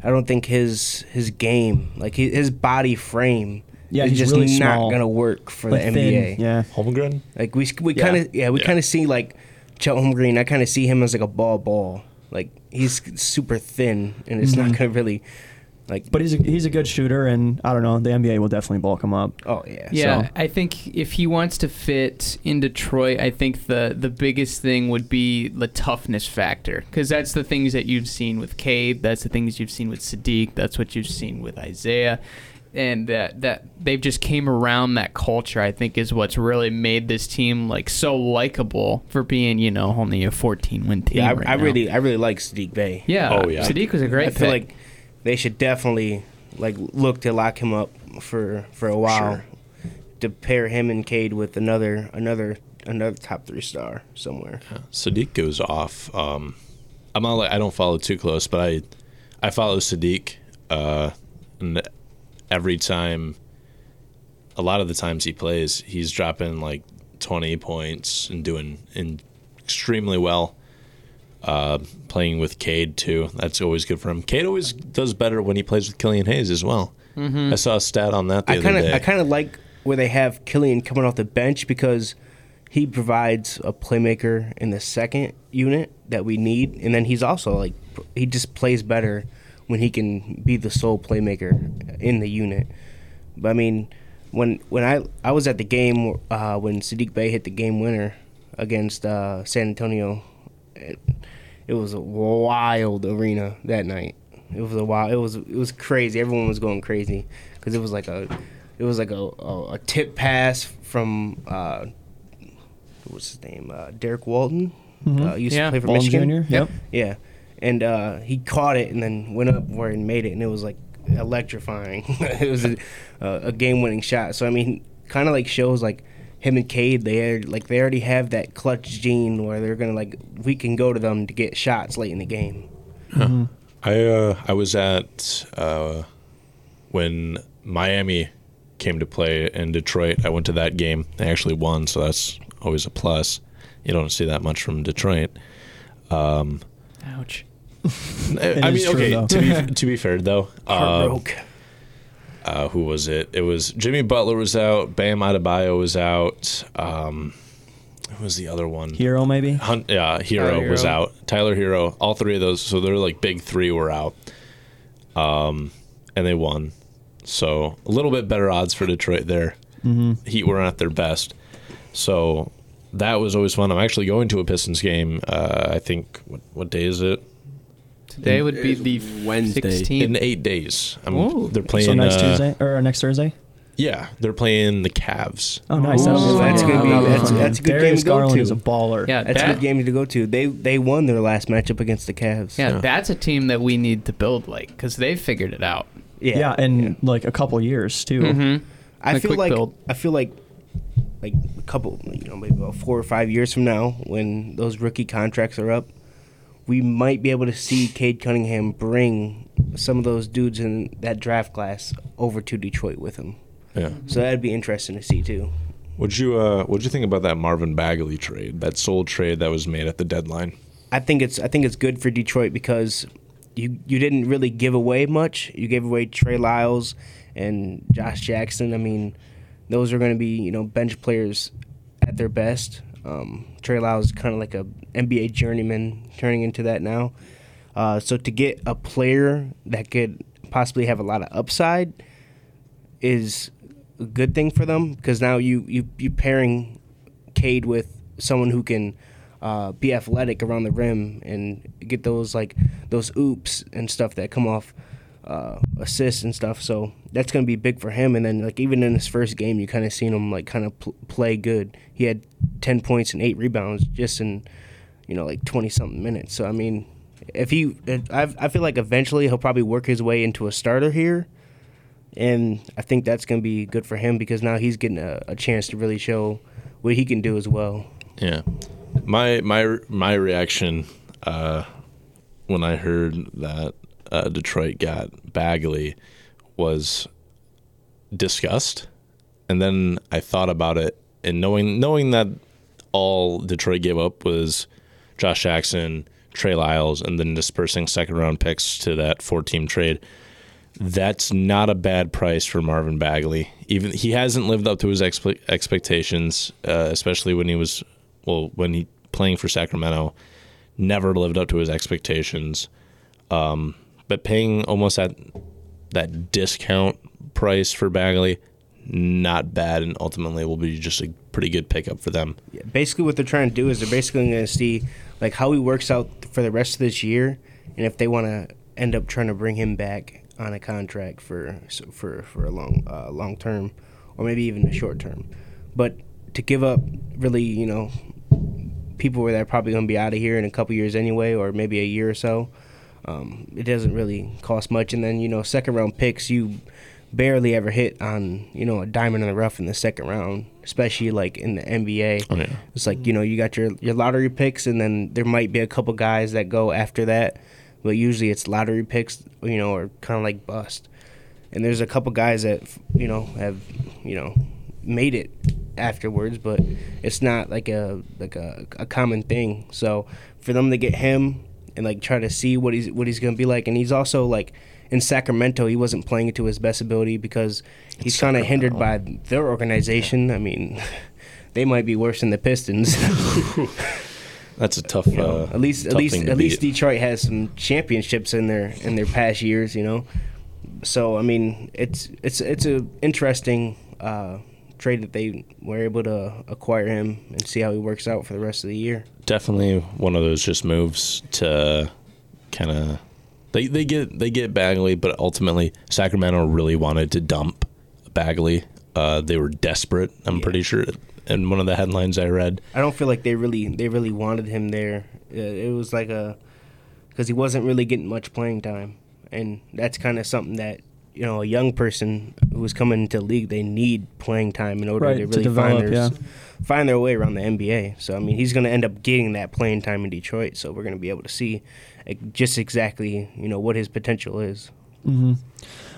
I don't think his his game, like his, his body frame, Yeah, is he's just really not small, gonna work for the thin. NBA. Yeah. Holmgren? Like we we kind of yeah we Yeah. kind of see like Chet Holmgren. I kind of see him as like a ball ball. Like he's super thin and it's not Mhm. gonna really like. But he's a, he's a good shooter, and I don't know. The NBA will definitely bulk him up. oh yeah. Yeah, So- I think if he wants to fit in Detroit, I think the the biggest thing would be the toughness factor because that's the things that you've seen with Cade, that's the things you've seen with Saddiq, that's what you've seen with Isaiah, and that that they've just came around that culture. I think is what's really made this team like so likable for being you know only a 14 win team. Yeah, I, right I now. really I really like Saddiq Bey. yeah. Oh, yeah. Saddiq was a great I feel like they should definitely like look to lock him up for for a while Sure. to pair him and Cade with another another another top three star somewhere. Saddiq goes off. Um, I'm not like I don't follow too close, but I I follow Saddiq. Uh, and every time, a lot of the times he plays, he's dropping like 20 points and doing in extremely well. Uh, playing with Cade too, that's always good for him. Cade always does better when he plays with Killian Hayes as well. Mm-hmm. I saw a stat on that the I kind of I kind of like where they have Killian coming off the bench because he provides a playmaker in the second unit that we need, and then he's also like he just plays better when he can be the sole playmaker in the unit. But I mean, when when I I was at the game uh, when Saddiq Bey hit the game winner against uh, San Antonio, it, was a wild arena that night. It was a wild. It was it was crazy. Everyone was going crazy because it was like a it was like a, a, a tip pass from uh, what's his name uh, Derrick Walton. Mhm. Uh, used Yeah, to play for Walton Michigan. Jr. Yep. Yeah, and uh, he caught it and then went up where and made it, and it was like electrifying. (laughs) it was a, a game-winning shot. So I mean, kind of like shows like him and Cade. They are, like they already have that clutch gene where they're gonna like we can go to them to get shots late in the game. Mhm. I uh, I was at uh, when Miami came to play in Detroit. I went to that game. They actually won, so that's always a plus. You don't see that much from Detroit. Um, Ouch. I I mean, true, okay. To be (laughs) to be fair though, uh, broke. Uh, who was it? It was Jimmy Butler was out. Bam Adebayo was out. Um, who was the other one? Herro maybe. Hunt, yeah, Herro Tyler was Herro. out. Tyler Herro, all three of those. So they're like big three were out. Um, and they won. So a little bit better odds for Detroit there. Mm-hmm. Heat were at their best. So that was always fun. I'm actually going to a Pistons game. Uh, I think what, what day is it? Today would be the Wednesday. 16th. In eight days. I'm, Ooh. they're playing. So next uh, Tuesday or next Thursday. Yeah, they're playing the Cavs. Oh, nice. That'll be Oh, fun. that's gonna be- That'll that's- fun. that's a good game Darius to go Garland to. is a baller. Yeah, That's a that- good game to go to. They they won their last matchup against the Cavs. Yeah, Yeah. that's a team that we need to build like because they've figured it out. yeah, Yeah, in yeah. like a couple years too. Mm-hmm. I A feel quick like build. I feel like like a couple, you know, maybe about four or five years from now, when those rookie contracts are up, we might be able to see Cade Cunningham bring some of those dudes in that draft class over to Detroit with him. Yeah. So that'd be interesting to see too. What'd you uh, What'd you think about that Marvin Bagley trade? That sole trade that was made at the deadline. I think it's I think it's good for Detroit because you you didn't really give away much. You gave away Trey Lyles and Josh Jackson. I mean, those are going to be you know bench players at their best. Um, Trey Lyles is kind of like a NBA journeyman turning into that now. Uh, so to get a player that could possibly have a lot of upside is a good thing for them because now you you you pairing Cade with someone who can uh, be athletic around the rim and get those like those oops and stuff that come off uh, assists and stuff. So that's going to be big for him. And then like even in his first game, you kind of seen him like kind of pl- play good. He had ten points and eight rebounds just in you know like twenty something minutes. So I mean, if he, I, I feel like eventually he'll probably work his way into a starter here. And I think that's going to be good for him because now he's getting a, a chance to really show what he can do as well. Yeah, my my my reaction uh, when I heard that uh, Detroit got Bagley was disgust, and then I thought about it, and knowing knowing that all Detroit gave up was Josh Jackson, Trey Lyles, and then dispersing second round picks to that four team trade. That's not a bad price for Marvin Bagley. Even he hasn't lived up to his expe- expectations, uh, especially when he was well when he playing for Sacramento. Never lived up to his expectations. Um, but paying almost at that discount price for Bagley, not bad, and ultimately will be just a pretty good pickup for them. Yeah, basically, what they're trying to do is they're basically going to see like how he works out for the rest of this year, and if they want to end up trying to bring him back on a contract for for for a long uh, long term, or maybe even a short term. But to give up really, you know, people that are probably going to be out of here in a couple years anyway, or maybe a year or so. Um, it doesn't really cost much, and then you know, second round picks you barely ever hit on you know a diamond in the rough in the second round, especially like in the NBA. Oh, yeah. It's like you know you got your your lottery picks, and then there might be a couple guys that go after that, but usually it's lottery picks, you know, or kind of like bust. And there's a couple guys that you know have you know made it afterwards, but it's not like a like a, a common thing. So for them to get him and like try to see what he's what he's gonna be like, and he's also like in Sacramento, he wasn't playing it to his best ability because he's kind of hindered by their organization. I mean, (laughs) they might be worse than the Pistons. (laughs) That's a tough. You know, uh, at least at least at least beat. Detroit has some championships in their in their past years, you know. So I mean, it's it's it's a interesting uh, trade that they were able to acquire him and see how he works out for the rest of the year. definitely one of those just moves to kind of they they get they get Bagley, but ultimately Sacramento really wanted to dump Bagley. Uh, they were desperate. I'm Yeah. pretty sure. In one of the headlines I read, I don't feel like they really they really wanted him there. Uh, it was like a because he wasn't really getting much playing time, and that's kind of something that you know a young person who's coming into the league they need playing time in order Right, to to really develop, find their yeah. find their way around the NBA. So I mean he's going to end up getting that playing time in Detroit. So we're going to be able to see just exactly you know what his potential is. hmm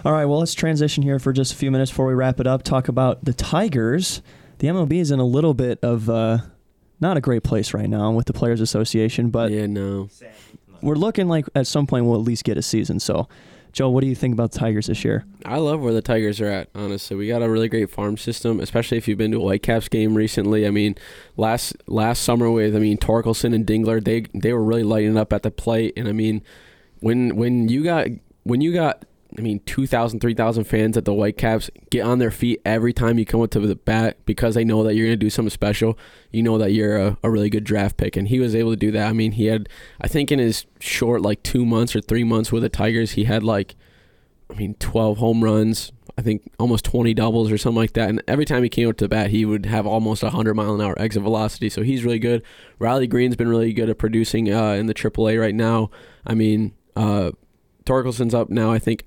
All right, well, let's transition here for just a few minutes before we wrap it up. Talk about the Tigers. The MLB is in a little bit of uh, not a great place right now with the Players Association, but yeah, no. we're looking like at some point we'll at least get a season. So, Joe, what do you think about Tigers this year? I love where the Tigers are at. Honestly, we got a really great farm system, especially if you've been to a Whitecaps game recently. I mean, last last summer with I mean Torkelson and Dingler, they they were really lighting up at the plate. And I mean, when when you got when you got I mean 2,000, 3,000 fans at the Whitecaps get on their feet every time you come up to the bat because they know that you're going to do something special. You know that you're a, a really good draft pick, and he was able to do that. I mean, he had I think in his short like two months or three months with the Tigers, he had like I mean, 12 home runs, I think almost 20 doubles or something like that. And every time he came up to the bat, he would have almost a 100 mile an hour exit velocity. So he's really good. Riley Greene's been really good at producing uh, in the AAA right now. I mean, uh, Torkelson's up now. I think,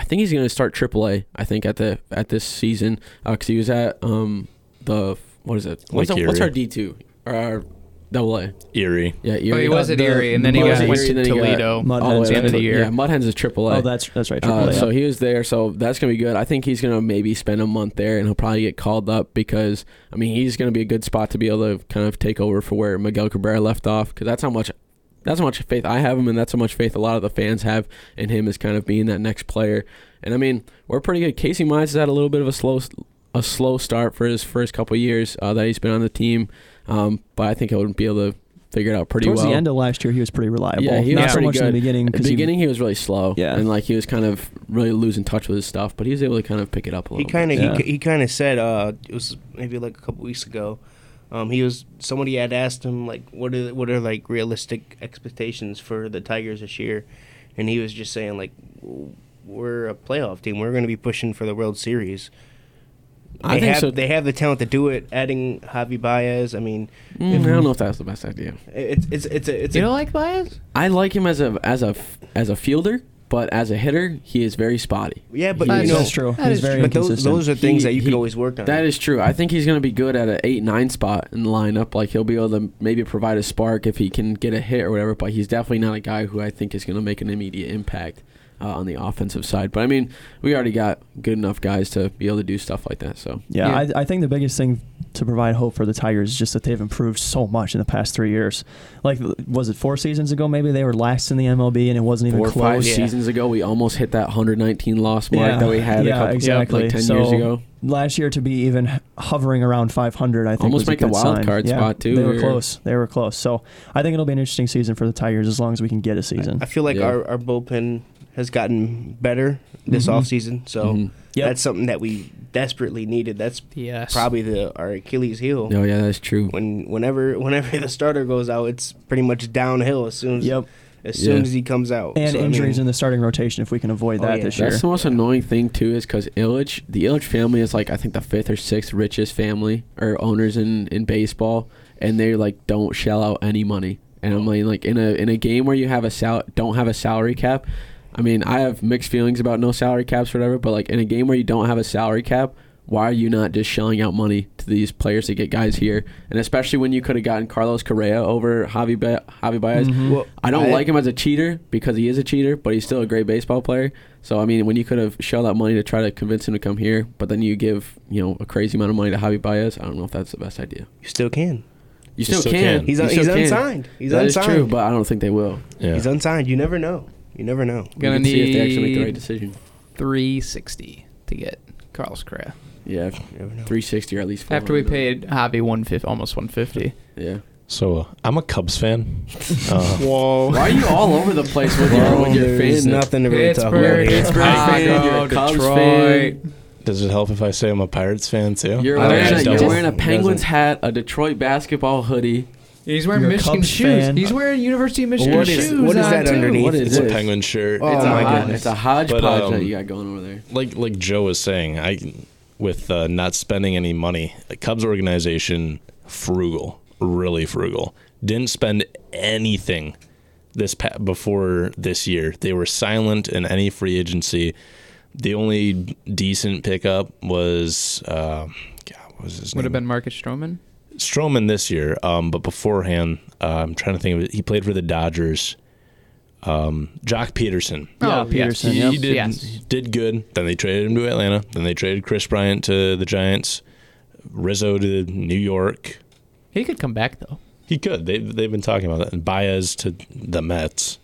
I think he's going to start AAA. I think at the at this season because he was at um the what is it? What's, Lake the- what's our D two or our double A? Erie. Yeah, Oh, Erie. he was Uh, at the Erie, and then he Mud got Hens, went to then he got Toledo Mud all the Hens, way at the up end of the year. Yeah, Mud Hens is AAA. Oh, that's that's right. Uh, AAA, so he was there, so that's gonna be good. I think he's gonna maybe spend a month there, and he'll probably get called up because I mean he's gonna be a good spot to be able to kind of take over for where Miguel Cabrera left off, because that's how much that's how much faith I have him, and that's how much faith a lot of the fans have in him as kind of being that next player. And I mean we're pretty good. Casey Mize has had a little bit of a slow a slow start for his first couple years uh, that he's been on the team. Um, but I think he'll be able to figure it out pretty Towards well. the end of last year, he was pretty reliable. Yeah, he Not was so pretty much in the beginning At the because he beginning, he was really slow. Yeah. and like he was kind of really losing touch with his stuff, but he was able to kind of pick it up a little. He little. kind of Yeah. he, he kind of said uh it was maybe like a couple weeks ago. Um, he was somebody had asked him like what are what are like realistic expectations for the Tigers this year, and he was just saying like we're a playoff team. We're going to be pushing for the World Series. I They think have so. they have the talent to do it. Adding Javi Baez, I mean, Mm, I don't know if that's the best idea. it's it's it's a it's You a don't like Baez? I like him as a as a as a fielder, but as a hitter, he is very spotty. yeah, but That's you know, that's true. that He's is very but those those are things He- that you he- can always work on. That is true. I think he's going to be good at an eight nine spot in the lineup. Like he'll be able to maybe provide a spark if he can get a hit or whatever. But he's definitely not a guy who I think is going to make an immediate impact uh, on the offensive side. But I mean, we already got good enough guys to be able to do stuff like that. So Yeah, Yeah. I, I think the biggest thing to provide hope for the Tigers is just that they've improved so much in the past three years. Like, was it four seasons ago? Maybe they were last in the MLB and it wasn't even four or five close. Yeah. seasons ago, we almost hit that 119 loss mark Yeah. that we had Yeah, a couple exactly. like 10 So, years ago. Last year to be even hovering around 500, I think Almost was a make the wild sign. card Yeah, spot, too. They were We're- close. They were close. So I think it'll be an interesting season for the Tigers as long as we can get a season. I feel like Yeah. our, our bullpen has gotten better this Mhm. offseason, so Mhm. Yep. that's something that we desperately needed. That's Yes. probably the our Achilles heel. Oh yeah, that's true. When whenever (laughs) whenever the starter goes out, it's pretty much downhill as soon as Yep. as soon Yeah. as he comes out. And So, I injuries mean, in the starting rotation if we can avoid Oh, that yeah. this year. That's the most annoying thing too, is because Ilitch, the Ilitch family is like I think the fifth or sixth richest family or owners in in baseball, and they like don't shell out any money. And I'm like, like in a in a game where you have a sal don't have a salary cap. I mean, I have mixed feelings about no salary caps or whatever, but like in a game where you don't have a salary cap, why are you not just shelling out money to these players to get guys here? And especially when you could have gotten Carlos Correa over Javi ba- Javi Baez. Mhm. well, I don't like him as a cheater because he is a cheater, but he's still a great baseball player. So I mean, when you could have shelled out money to try to convince him to come here, but then you give you know a crazy amount of money to Javi Baez, I don't know if that's the best idea. You still can. You still, still can. can. He's un- still he's can. unsigned. He's That is unsigned. true, but I don't think they will. Yeah. He's unsigned. You never know. You never know. We Gonna can see if they actually make the right decision. 360 to get Carlos Correa. Yeah, You never know. 360 or at least. After we paid Javi 150, almost 150. Yeah. So I'm a Cubs fan. (laughs) Uh, Whoa. Why are you all over the place with your Well, with your there's nothing to really talk about Pittsburgh, here. Pittsburgh fan, you're a Cubs Detroit. fan. does it help if I say I'm a Pirates fan too? You're wearing, a, you're wearing a Penguins hat, a Detroit basketball hoodie. He's wearing You're a Michigan Cubs shoes. fan. He's wearing University of Michigan What is- shoes. what is on, that too. underneath? What is it's a this? Penguin shirt. Oh it's, my a, goodness. it's a hodgepodge But, um, that you got going over there. like like Joe was saying, I with uh, not spending any money, the Cubs organization frugal, really frugal. Didn't spend anything this pa- before this year. They were silent in any free agency. The only decent pickup was uh, God, what was his name? Would have been Marcus Stroman. Stroman this year. Um, but beforehand, uh, I'm trying to think of it. He played for the Dodgers. Um, Joc Pederson. Yeah, Oh, yes. Pederson. He, yep. he did Yes. he did good. Then they traded him to Atlanta. Then they traded Kris Bryant to the Giants. Rizzo to New York. He could come back though. He could. They they've been talking about that. And Baez to the Mets.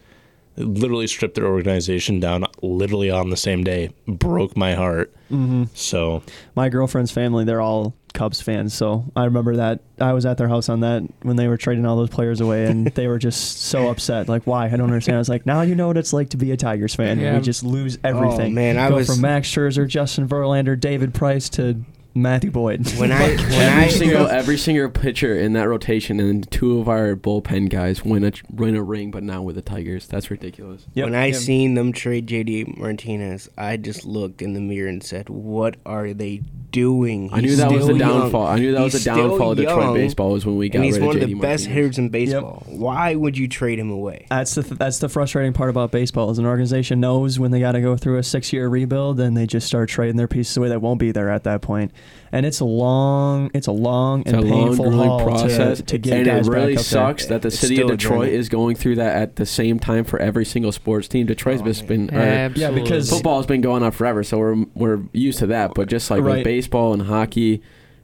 It literally stripped their organization down literally on the same day. Broke my heart. hmm So My girlfriend's family, they're all Cubs fans. So I remember that. I was at their house on that when they were trading all those players away, and (laughs) they were just so upset. Like, why? I don't understand. I was like, now you know what it's like to be a Tigers fan. Yeah. We just lose everything. Oh, man, I Go was from Max Scherzer, Justin Verlander, David Price to Matthew Boyd. when I (laughs) when Every I single (laughs) every single pitcher in that rotation, and two of our bullpen guys win a win a ring, but not with the Tigers. That's ridiculous. Yep. when I Yep. seen them trade JD Martinez, I just looked in the mirror and said, "What are they doing?" I knew that was the still young. downfall. I knew that was He's the still downfall of Detroit young, baseball was when we got and he's rid one of of the JD best Martinez. hitters in baseball. Why would you trade him away? That's the that's the frustrating part about baseball is an organization knows when they got to go through a six year rebuild, and they just start trading their pieces away that won't be there at that point. And it's a long, it's a long It's and a painful grueling haul process, to, to get and guys it really back up sucks there. that the It's city of Detroit is going through that at the same time for every single sports team. Detroit's Oh, just been or Absolutely. because- football has been going on forever, so we're we're used to that. But just like Right. with baseball and hockey,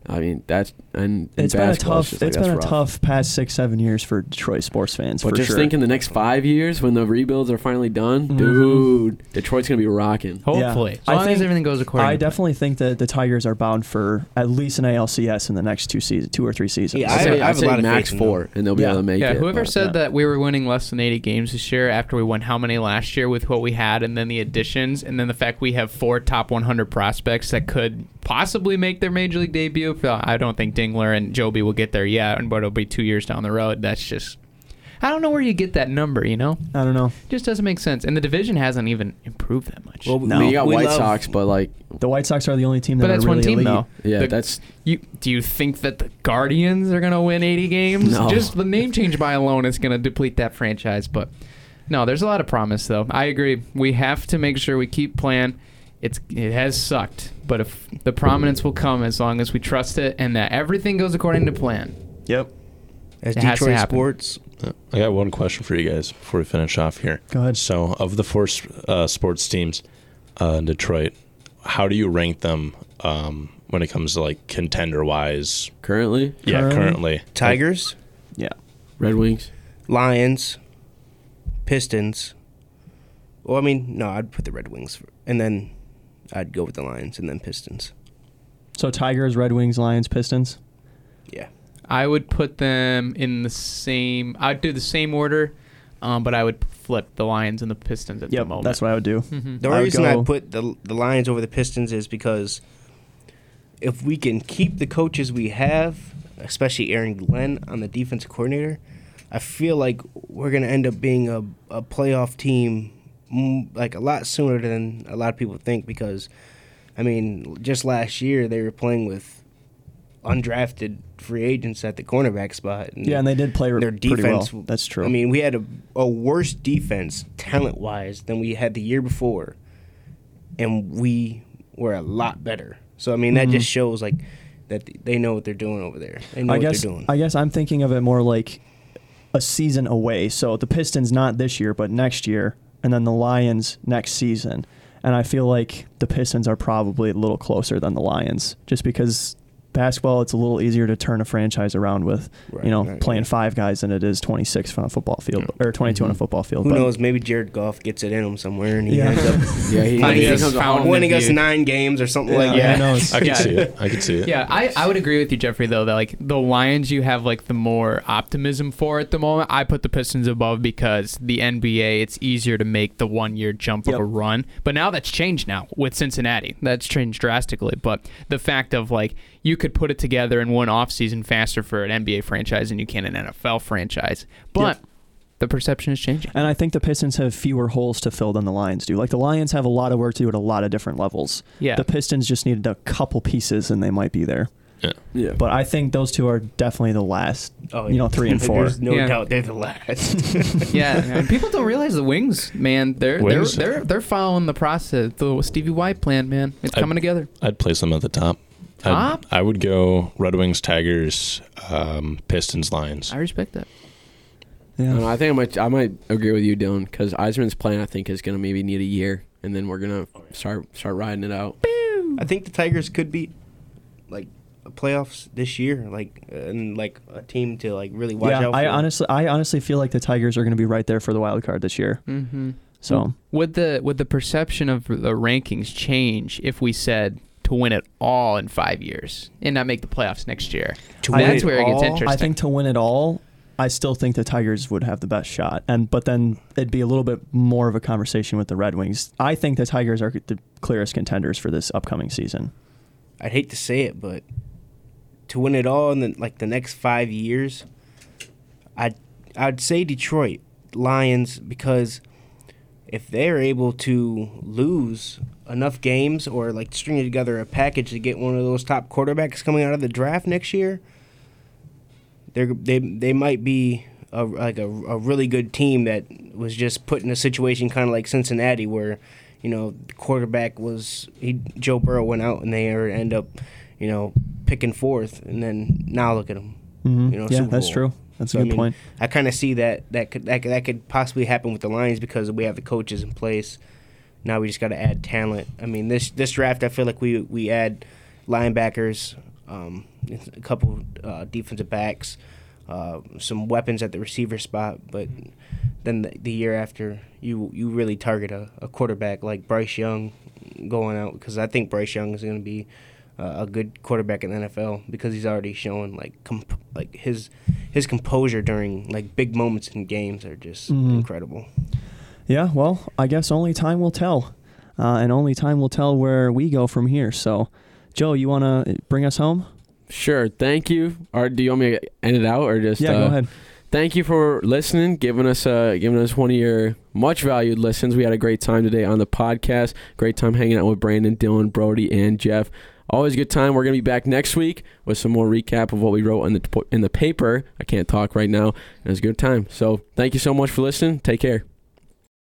I mean, that's and in It's been a tough. just like, it's been a rough. tough past six, seven years for Detroit sports fans. But for just sure. think in the next five years when the rebuilds are finally done, Mhm. dude, Detroit's gonna be rocking. Hopefully, Yeah. as I long as think- everything goes according. I to plan. definitely think that the Tigers are bound for at least an ALCS in the next two seasons, two or three seasons. Yeah, I'd I- say, I have I'd a lot say of max faith in them. four, and they'll be Yeah. able to make Yeah, it. whoever but- said yeah. that we were winning less than 80 games this year after we won how many last year with what we had and then the additions and then the fact we have four top 100 prospects that could possibly make their major league debut. Well, uh, I don't think Dingler and Joby will get there yet, and but it'll be two years down the road. That's just. I don't know where you get that number, you know? I don't know. just doesn't make sense. And the division hasn't even improved that much. Well, No. You got we White Sox, but like, The White Sox are the only team that but that's are really one team, elite. though. yeah, The- that's You do you think that the Guardians are gonna win 80 games? No. Just the name change by alone is gonna deplete that franchise. But no, there's a lot of promise though. I agree. We have to make sure we keep playing. It's it has sucked, but if the prominence will come as long as we trust it and that everything goes according to plan. Yep. As It has to Detroit sports, I got one question for you guys before we finish off here. Go ahead. So, of the four uh, sports teams uh, in Detroit, how do you rank them um, when it comes to like contender wise? currently Yeah, Currently? currently. Tigers, Yeah. Red Wings. Lions, Pistons. Well, I mean, no, I'd put the Red Wings, for, and then I'd go with the Lions and then Pistons. So Tigers, Red Wings, Lions, Pistons. Yeah. I would put them in the same. I'd do the same order, um, but I would flip the Lions and the Pistons at the Yep. moment. That's what I would do. Mhm. The only would reason I go- put the the Lions over the Pistons is because if we can keep the coaches we have, especially Aaron Glenn on the defensive coordinator, I feel like we're gonna end up being a, a playoff team like a lot sooner than a lot of people think. Because, I mean, just last year they were playing with undrafted free agents at the cornerback spot. And Yeah, and they did play their pretty defense. well. That's true. I mean, we had a, a worse defense talent wise than we had the year before, and we were a lot better. So I mean, that Mhm. just shows like that they know what they're doing over there. They know I what guess they're doing. I guess I'm thinking of it more like a season away. So the Pistons not this year, but next year, and then the Lions next season. And I feel like the Pistons are probably a little closer than the Lions, just because basketball it's a little easier to turn a franchise around with, Right, you know, right, playing yeah. five guys than it is 26 on a football field or 22 on a Mhm. football field. Who but knows? Maybe Jared Goff gets it in him somewhere, and he Yeah. ends up (laughs) Yeah, he, Finding he his becomes a fountain home- of winning us nine games or something like Yeah, that. who? I can see it. I can see it. Yeah, I, I would agree with you, Jeffrey. Though that like the Lions, you have like the more optimism for at the moment. I put the Pistons above because the NBA, it's easier to make the one year jump Yep. of a run. But now that's changed now with Cincinnati. That's changed drastically. But the fact of like you could put it together in one off season faster for an NBA franchise than you can an NFL franchise. But the perception is changing. And I think the Pistons have fewer holes to fill than the Lions do. Like the Lions have a lot of work to do at a lot of different levels. Yeah. The Pistons just needed a couple pieces and they might be there. Yeah, yeah. But I think those two are definitely the last. Oh, You know, three and (laughs) four. There's no Yeah. doubt they're the last. (laughs) yeah, and people don't realize the wings, man. They're Wings? they're they're they're following the process, the Stevie Y plan, man. It's I- coming together. I'd place them at the top. I'd- I would go Red Wings, Tigers, um, Pistons, Lions. I respect that. I, know, Yeah. I think I might I might agree with you, Dylan, because Yzerman's plan I think is gonna maybe need a year, and then we're gonna start start riding it out. I think the Tigers could be like playoffs this year, like and like a team to like really watch yeah, out. I for. honestly, I honestly feel like the Tigers are going to be right there for the wild card this year. Mm-hmm. So would the would the perception of the rankings change if we said to win it all in five years and not make the playoffs next year? To win That's where it gets interesting. I think to win it all, I still think the Tigers would have the best shot. And but then it'd be a little bit more of a conversation with the Red Wings. I think the Tigers are the clearest contenders for this upcoming season. I'd hate to say it, but to win it all in the, like the next five years, I'd I'd say Detroit Lions because if they're able to lose enough games or like string together a package to get one of those top quarterbacks coming out of the draft next year, they they they might be a, like a, a really good team that was just put in a situation kind of like Cincinnati where you know the quarterback was he Joe Burrow went out and they end up you know picking fourth and then now look at them Mm-hmm. You know, yeah, that's true. That's So, a I good mean, point. I kind of see that that could, that could that could possibly happen with the Lions because we have the coaches in place. Now we just got to add talent. I mean, this this draft, I feel like we we add linebackers, um, a couple uh, defensive backs, uh, some weapons at the receiver spot. But then the, the year after, you you really target a, a quarterback like Bryce Young going out because I think Bryce Young is going to be uh, a good quarterback in the NFL because he's already shown like comp- like his his composure during like big moments in games are just Mhm. incredible. Yeah, well, I guess only time will tell. Uh, and only time will tell where we go from here. So, Joe, you want to bring us home? Sure. Thank you. Or do you want me to end it out or just? Yeah, uh, go ahead. Thank you for listening, giving us uh, giving us one of your much valued listens. We had a great time today on the podcast. Great time hanging out with Brandon, Dylan, Brody, and Jeff. Always a good time. We're gonna be back next week with some more recap of what we wrote in the in the paper. I can't talk right now. It was a good time. So thank you so much for listening. Take care.